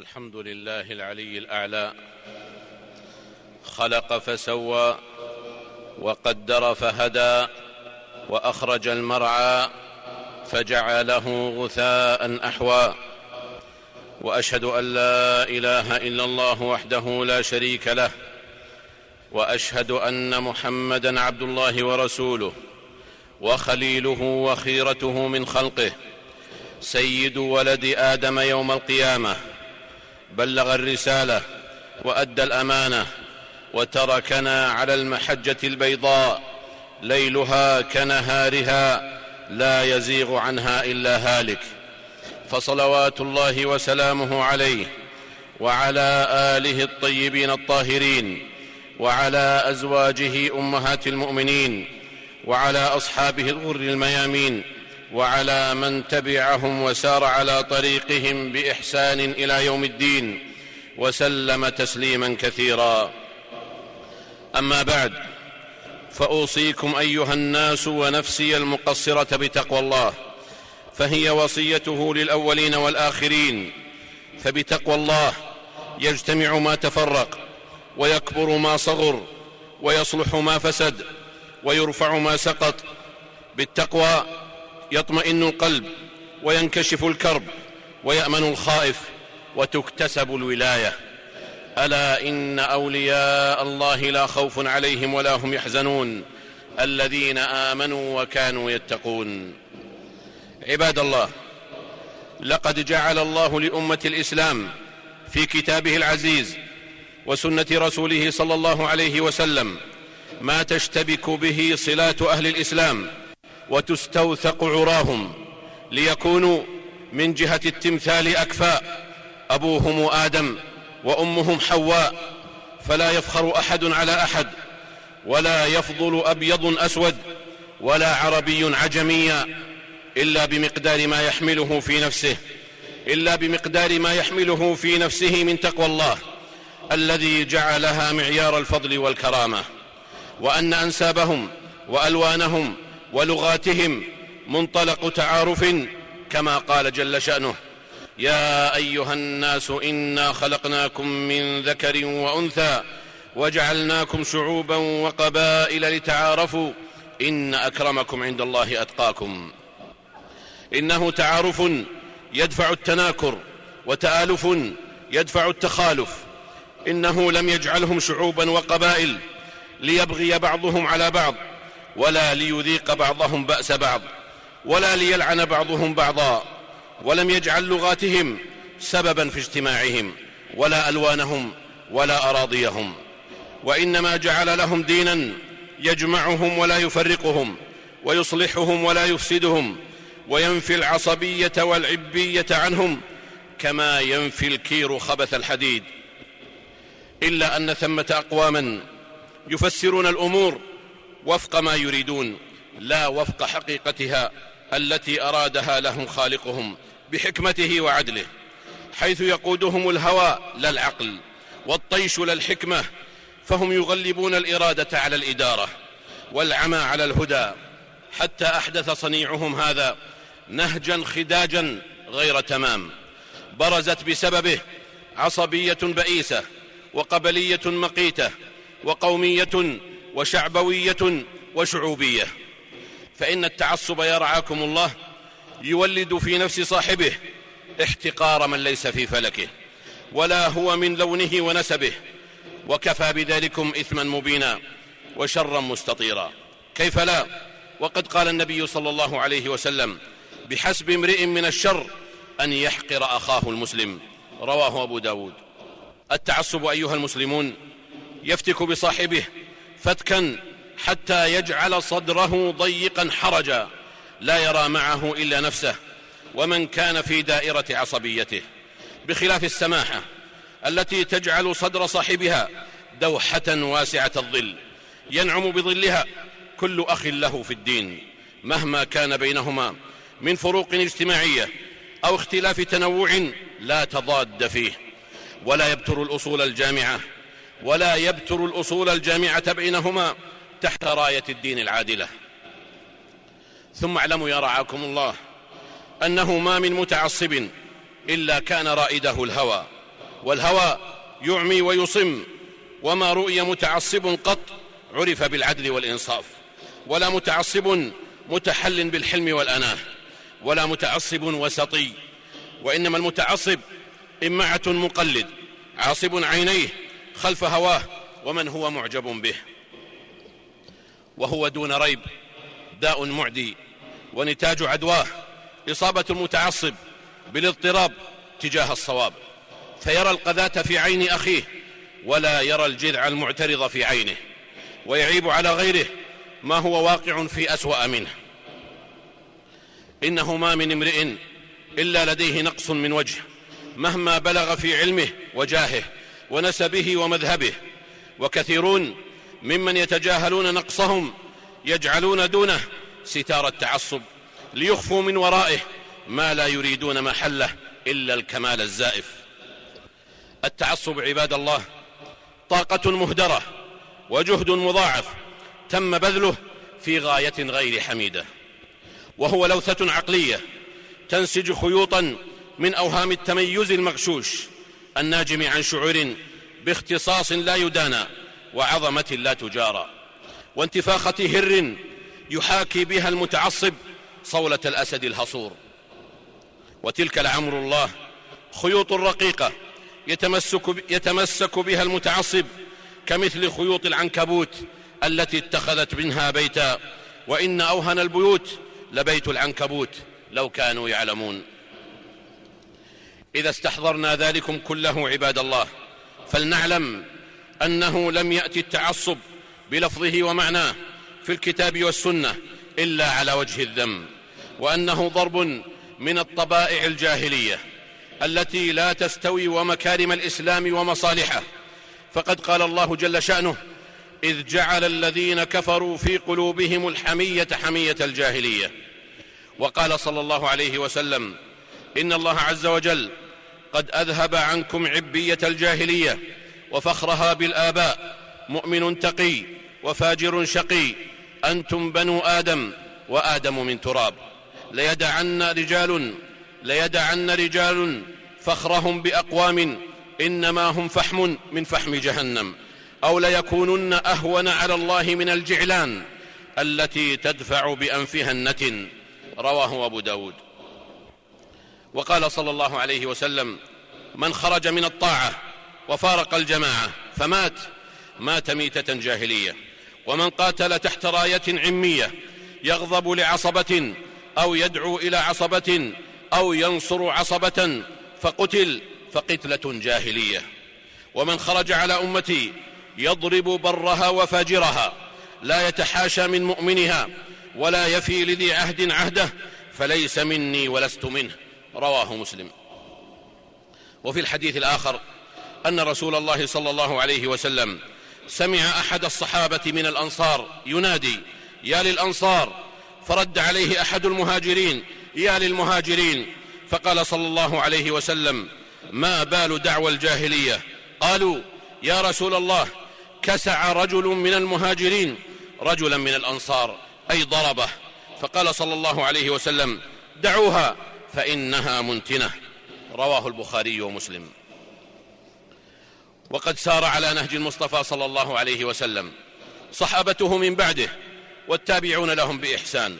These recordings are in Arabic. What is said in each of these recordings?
الحمد لله العلي الأعلى. خلق فسوى وقدر فهدى وأخرج المرعى فجعله غثاء أحوى. وأشهد أن لا إله إلا الله وحده لا شريك له. وأشهد أن محمدا عبد الله ورسوله وخليله وخيرته من خلقه. سيد ولد آدم يوم القيامة. بلغ الرسالة وأدى الأمانة وتركنا على المحجة البيضاء ليلها كنهارها لا يزيغ عنها إلا هالك. فصلوات الله وسلامه عليه وعلى آله الطيبين الطاهرين وعلى أزواجه أمهات المؤمنين وعلى أصحابه الغر الميامين وعلى من تبعهم وسار على طريقهم بإحسان إلى يوم الدين وسلم تسليما كثيرا. أما بعد فأوصيكم أيها الناس ونفسي المقصرة بتقوى الله فهي وصيته للأولين والآخرين فبتقوى الله يجتمع ما تفرق ويكبر ما صغر ويصلح ما فسد ويرفع ما سقط بالتقوى يطمئن القلب وينكشف الكرب ويأمن الخائف وتكتسب الولاية. ألا إن أولياء الله لا خوف عليهم ولا هم يحزنون. الذين آمنوا وكانوا يتقون. عباد الله لقد جعل الله لأمة الإسلام في كتابه العزيز وسنة رسوله صلى الله عليه وسلم ما تشتبك به صلات أهل الإسلام وتستوثق عراهم ليكونوا من جهة التمثال أكفاء. أبوهم آدم وأمهم حواء. فلا يفخر أحد على أحد ولا يفضل أبيض أسود ولا عربي عجميا إلا بمقدار ما يحمله في نفسه إلا بمقدار ما يحمله في نفسه من تقوى الله الذي جعلها معيار الفضل والكرامة. وأن أنسابهم وألوانهم ولغاتهم منطلق تعارف كما قال جل شأنه. يا أيها الناس إنا خلقناكم من ذكر وأنثى وجعلناكم شعوبا وقبائل لتعارفوا. إن أكرمكم عند الله أتقاكم. إنه تعارف يدفع التناكر وتآلف يدفع التخالف. إنه لم يجعلهم شعوبا وقبائل ليبغي بعضهم على بعض. ولا ليذيق بعضهم بأس بعض ولا ليلعن بعضهم بعضا ولم يجعل لغاتهم سببا في اجتماعهم ولا ألوانهم ولا أراضيهم. وإنما جعل لهم دينا يجمعهم ولا يفرقهم ويصلحهم ولا يفسدهم وينفي العصبية والعبية عنهم كما ينفي الكير خبث الحديد. إلا أن ثمة أقواما يفسرون الأمور وفق ما يريدون لا وفق حقيقتها التي أرادها لهم خالقهم بحكمته وعدله حيث يقودهم الهوى لا العقل والطيش لا الحكمة فهم يغلبون الإرادة على الإدارة والعمى على الهدى حتى أحدث صنيعهم هذا نهجا خداجا غير تمام برزت بسببه عصبية بئيسة وقبلية مقيتة وقومية وشعبوية وشعوبية. فإن التعصب يرعاكم الله يولد في نفس صاحبه احتقار من ليس في فلكه ولا هو من لونه ونسبه وكفى بذلكم إثما مبينا وشرا مستطيرا. كيف لا؟ وقد قال النبي صلى الله عليه وسلم بحسب امرئ من الشر أن يحقر أخاه المسلم. رواه أبو داود. التعصب أيها المسلمون يفتك بصاحبه فتكا حتى يجعل صدره ضيقا حرجا لا يرى معه إلا نفسه ومن كان في دائرة عصبيته. بخلاف السماحة التي تجعل صدر صاحبها دوحة واسعة الظل ينعم بظلها كل أخ له في الدين مهما كان بينهما من فروق اجتماعية أو اختلاف تنوع لا تضاد فيه. ولا يبتر الأصول الجامعة ولا يبتر الأصول الجامعة بينهما تحت راية الدين العادلة. ثم اعلموا يا رعاكم الله أنه ما من متعصب إلا كان رائده الهوى والهوى يعمي ويصم وما رؤي متعصب قط عرف بالعدل والإنصاف ولا متعصب متحل بالحلم والأناه ولا متعصب وسطي وإنما المتعصب إمعة مقلد عاصب عينيه خلف هواه ومن هو معجب به. وهو دون ريب داء معدي ونتاج عدواه إصابة المتعصب بالاضطراب تجاه الصواب. فيرى القذاة في عين أخيه ولا يرى الجذع المعترض في عينه. ويعيب على غيره ما هو واقع في أسوأ منه. إنه ما من امرئ إلا لديه نقص من وجه مهما بلغ في علمه وجاهه. ونسبه ومذهبه. وكثيرون ممن يتجاهلون نقصهم يجعلون دونه ستار التعصب ليخفوا من ورائه ما لا يريدون محله إلا الكمال الزائف. التعصب عباد الله طاقة مهدرة وجهد مضاعف تم بذله في غاية غير حميدة. وهو لوثة عقلية تنسج خيوطا من أوهام التميز المغشوش. الناجم عن شعور باختصاص لا يدانى وعظمة لا تجارى. وانتفاخة هر يحاكي بها المتعصب صولة الأسد الهصور. وتلك لعمر الله خيوط رقيقة يتمسك, يتمسك بها المتعصب كمثل خيوط العنكبوت التي اتخذت منها بيتا. وإن أوهن البيوت لبيت العنكبوت لو كانوا يعلمون. إذا استحضرنا ذلكم كله عباد الله فلنعلم أنه لم يأتي التعصب بلفظه ومعناه في الكتاب والسنة إلا على وجه الذم وأنه ضرب من الطبائع الجاهلية التي لا تستوي ومكارم الإسلام ومصالحه. فقد قال الله جل شأنه إذ جعل الذين كفروا في قلوبهم الحمية حمية الجاهلية. وقال صلى الله عليه وسلم إن الله عز وجل قد أذهب عنكم عبية الجاهلية وفخرها بالآباء مؤمن تقي وفاجر شقي أنتم بنو آدم وآدم من تراب. ليدعن رجال ليدعن رجال فخرهم بأقوام إنما هم فحم من فحم جهنم. أو ليكونن أهون على الله من الجعلان التي تدفع بأنفها النتن. رواه أبو داود. وقال صلى الله عليه وسلم من خرج من الطاعة وفارق الجماعة فمات مات ميتة جاهلية. ومن قاتل تحت راية عمية يغضب لعصبة أو يدعو إلى عصبة أو ينصر عصبة فقتل فقتلة جاهلية. ومن خرج على أمتي يضرب برها وفاجرها لا يتحاشى من مؤمنها ولا يفي لذي عهد عهده فليس مني ولست منه. رواه مسلم. وفي الحديث الآخر أن رسول الله صلى الله عليه وسلم سمع أحد الصحابة من الأنصار ينادي يا للأنصار! فرد عليه أحد المهاجرين يا للمهاجرين! فقال صلى الله عليه وسلم ما بال دعوى الجاهلية؟ قالوا يا رسول الله كسع رجل من المهاجرين رجلا من الأنصار أي ضربه. فقال صلى الله عليه وسلم دعوها! فإنها منتنة. رواه البخاري ومسلم. وقد سار على نهج المصطفى صلى الله عليه وسلم. صحابته من بعده والتابعون لهم بإحسان.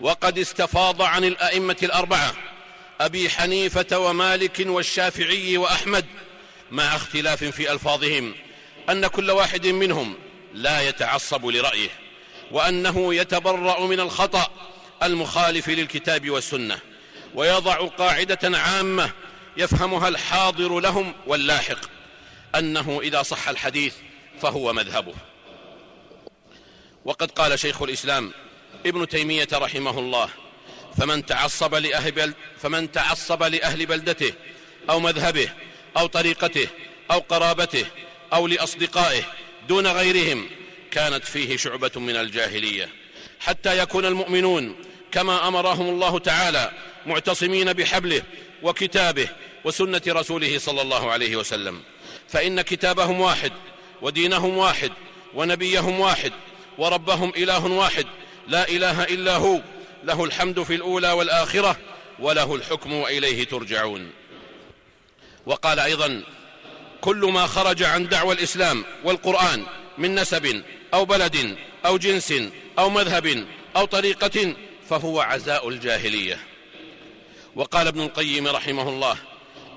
وقد استفاض عن الأئمة الأربعة أبي حنيفة ومالك والشافعي وأحمد مع اختلاف في ألفاظهم أن كل واحد منهم لا يتعصب لرأيه وأنه يتبرأ من الخطأ المخالف للكتاب والسنة. ويضع قاعدة عامة يفهمها الحاضر لهم واللاحق أنه إذا صح الحديث فهو مذهبه. وقد قال شيخ الإسلام ابن تيمية رحمه الله فمن تعصب لأهل, بل فمن تعصب لأهل بلدته أو مذهبه أو طريقته أو قرابته أو لأصدقائه دون غيرهم كانت فيه شعبة من الجاهلية حتى يكون المؤمنون كما أمرهم الله تعالى معتصمين بحبله وكتابه وسنة رسوله صلى الله عليه وسلم. فإن كتابهم واحد ودينهم واحد ونبيهم واحد وربهم إله واحد لا إله إلا هو له الحمد في الأولى والآخرة وله الحكم وإليه ترجعون. وقال أيضا كل ما خرج عن دعوى الإسلام والقرآن من نسب أو بلد أو جنس أو مذهب أو طريقة فهو عزاء الجاهلية. وقال ابن القيم رحمه الله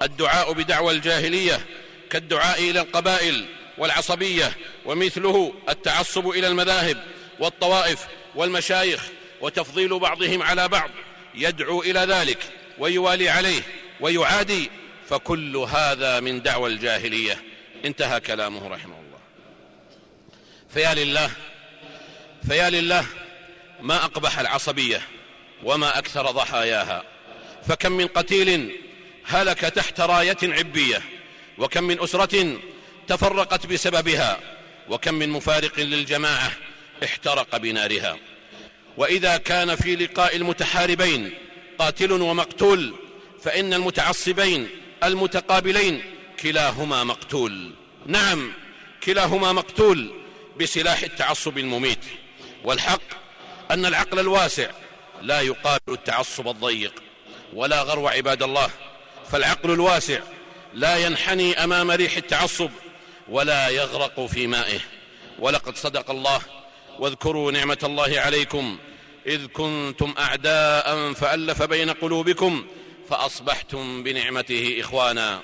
الدعاء بدعوى الجاهلية كالدعاء إلى القبائل والعصبية ومثله التعصب إلى المذاهب والطوائف والمشايخ وتفضيل بعضهم على بعض يدعو إلى ذلك ويوالي عليه ويعادي فكل هذا من دعوى الجاهلية. انتهى كلامه رحمه الله. فيا لله فيا لله ما أقبح العصبية وما أكثر ضحاياها. فكم من قتيل هلك تحت راية عبية وكم من أسرة تفرقت بسببها وكم من مفارق للجماعة احترق بنارها. وإذا كان في لقاء المتحاربين قاتل ومقتول فإن المتعصبين المتقابلين كلاهما مقتول. نعم كلاهما مقتول بسلاح التعصب المميت. والحق أن العقل الواسع لا يقابل التعصب الضيق. ولا غرو عباد الله فالعقل الواسع لا ينحني أمام ريح التعصب ولا يغرق في مائه. ولقد صدق الله واذكروا نعمة الله عليكم إذ كنتم أعداء فألف بين قلوبكم فأصبحتم بنعمته إخوانا.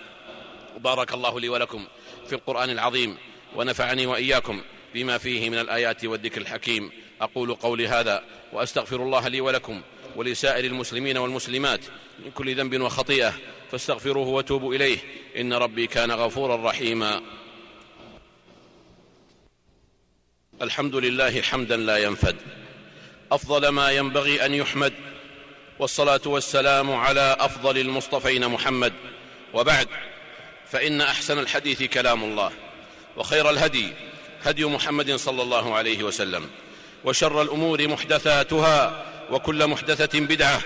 بارك الله لي ولكم في القرآن العظيم ونفعني وإياكم بما فيه من الآيات والذكر الحكيم. أقول قولي هذا وأستغفر الله لي ولكم ولسائر المسلمين والمسلمات من كل ذنب وخطيئة فاستغفروه وتوبوا إليه. إن ربي كان غفورا رحيما. الحمد لله حمدا لا ينفد. أفضل ما ينبغي أن يحمد. والصلاة والسلام على أفضل المصطفين محمد. وبعد فإن أحسن الحديث كلام الله. وخير الهدي هدي محمد صلى الله عليه وسلم. وشر الأمور محدثاتها. وكل محدثة بدعة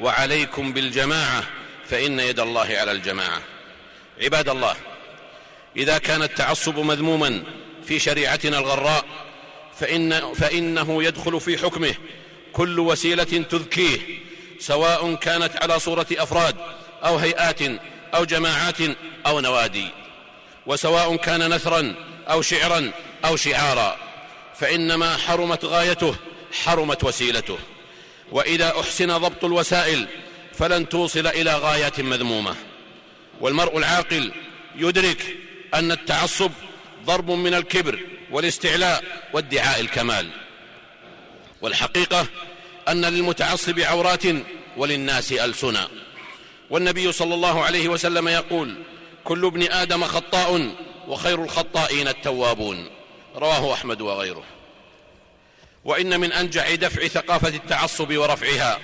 وعليكم بالجماعة فإن يد الله على الجماعة. عباد الله إذا كان التعصب مذموما في شريعتنا الغراء فإن فإنه يدخل في حكمه كل وسيلة تذكيه سواء كانت على صورة أفراد أو هيئات أو جماعات أو نوادي. وسواء كان نثرا أو شعرا أو شعارا. فإنما حرمت غايته حرمت وسيلته. وإذا أحسن ضبط الوسائل فلن توصل إلى غايات مذمومة. والمرء العاقل يدرك أن التعصب ضرب من الكبر والاستعلاء وادعاء الكمال. والحقيقة أن للمتعصب عورات وللناس ألسنا والنبي صلى الله عليه وسلم يقول كل ابن آدم خطاء وخير الخطائين التوابون رواه أحمد وغيره. وإن من أنجع دفع ثقافة التعصب ورفعها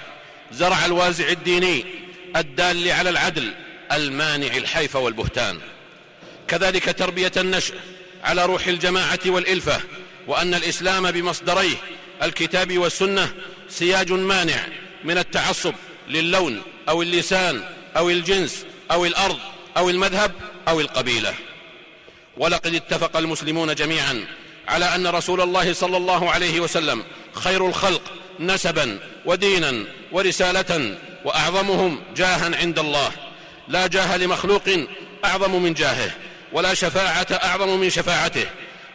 زرع الوازع الديني الدال على العدل المانع الحيف والبهتان. كذلك تربية النشء على روح الجماعة والإلفة وأن الإسلام بمصدريه الكتاب والسنة سياج مانع من التعصب للون أو اللسان أو الجنس أو الأرض أو المذهب أو القبيلة. ولقد اتفق المسلمون جميعا على أن رسول الله صلى الله عليه وسلم خير الخلق نسبا ودينا ورسالة وأعظمهم جاها عند الله. لا جاه لمخلوق أعظم من جاهه ولا شفاعة أعظم من شفاعته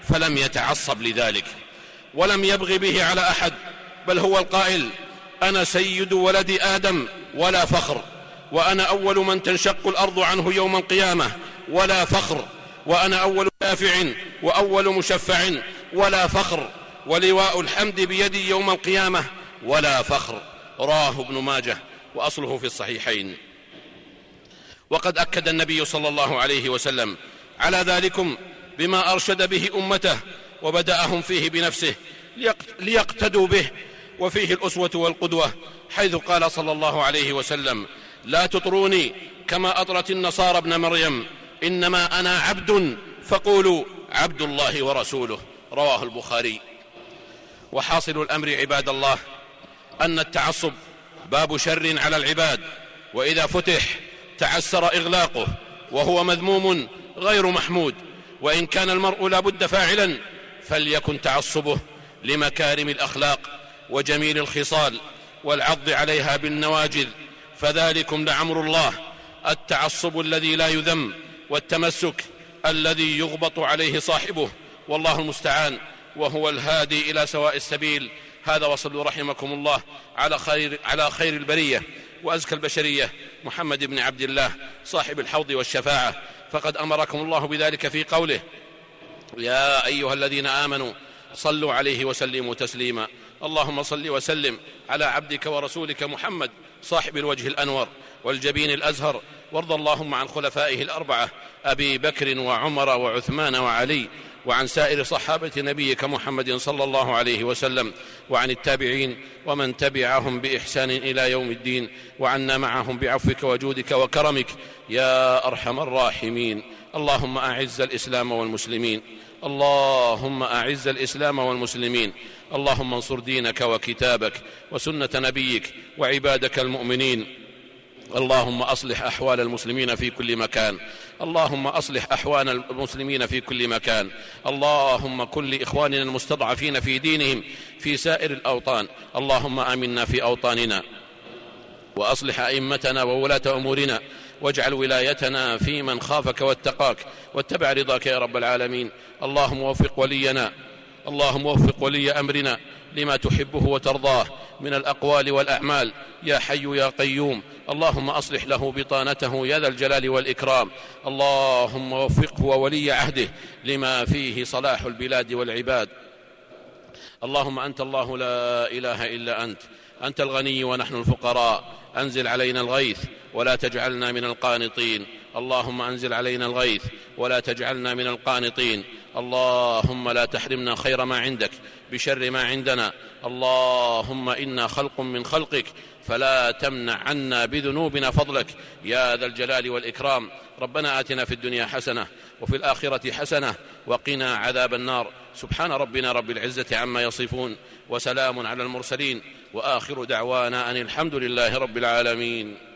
فلم يتعصب لذلك ولم يبغ به على أحد بل هو القائل أنا سيد ولد آدم ولا فخر وأنا أول من تنشق الأرض عنه يوم القيامة ولا فخر. وأنا أول شافع وأول مشفع ولا فخر ولواء الحمد بيدي يوم القيامة ولا فخر. راه ابن ماجه وأصله في الصحيحين. وقد أكد النبي صلى الله عليه وسلم على ذلكم بما أرشد به أمته وبدأهم فيه بنفسه ليقتدوا به وفيه الأسوة والقدوة حيث قال صلى الله عليه وسلم لا تطروني كما أطرت النصارى ابن مريم إنما أنا عبد فقولوا عبد الله ورسوله. رواه البخاري. وحاصل الأمر عباد الله أن التعصب باب شر على العباد وإذا فتح تعسر إغلاقه وهو مذموم غير محمود وإن كان المرء لا بد فاعلا فليكن تعصبه لمكارم الأخلاق وجميل الخصال والعض عليها بالنواجذ. فذلكم لعمر الله التعصب الذي لا يذم والتمسك الذي يغبط عليه صاحبه والله المستعان وهو الهادي إلى سواء السبيل. هذا وصلوا رحمكم الله على خير على خير البرية وأزكى البشرية. محمد بن عبد الله صاحب الحوض والشفاعة. فقد أمركم الله بذلك في قوله يا أيها الذين آمنوا صلوا عليه وسلموا تسليما. اللهم صل وسلم على عبدك ورسولك محمد صاحب الوجه الأنور. والجبين الأزهر وارض اللهم عن خلفائه الأربعة أبي بكر وعمر وعثمان وعلي وعن سائر صحابة نبيك محمد صلى الله عليه وسلم وعن التابعين ومن تبعهم بإحسان إلى يوم الدين وعنا معهم بعفوك وجودك وكرمك يا أرحم الراحمين. اللهم أعز الإسلام والمسلمين. اللهم أعز الإسلام والمسلمين. اللهم انصر دينك وكتابك وسنة نبيك وعبادك المؤمنين. اللهم أصلح أحوال المسلمين في كل مكان. اللهم أصلح أحوال المسلمين في كل مكان. اللهم كن لإخواننا المستضعفين في دينهم في سائر الأوطان. اللهم آمنا في أوطاننا. وأصلح أئمتنا وولاة أمورنا. واجعل ولايتنا في من خافك واتقاك. واتبع رضاك يا رب العالمين. اللهم وفق ولينا. اللهم وفق ولي أمرنا. لما تحبه وترضاه من الأقوال والأعمال. يا حي يا قيوم اللهم أصلح له بطانته يا ذا الجلال والإكرام. اللهم وفقه وولي عهده لما فيه صلاح البلاد والعباد. اللهم أنت الله لا إله إلا أنت. أنت الغني ونحن الفقراء. أنزل علينا الغيث ولا تجعلنا من القانطين. اللهم أنزل علينا الغيث ولا تجعلنا من القانطين. اللهم لا تحرمنا خير ما عندك بشر ما عندنا. اللهم إنا خلق من خلقك فلا تمنع عنا بذنوبنا فضلك. يا ذا الجلال والإكرام. ربنا آتنا في الدنيا حسنة وفي الآخرة حسنة وقنا عذاب النار. سبحان ربنا رب العزة عما يصفون وسلام على المرسلين. وآخر دعوانا أن الحمد لله رب العالمين.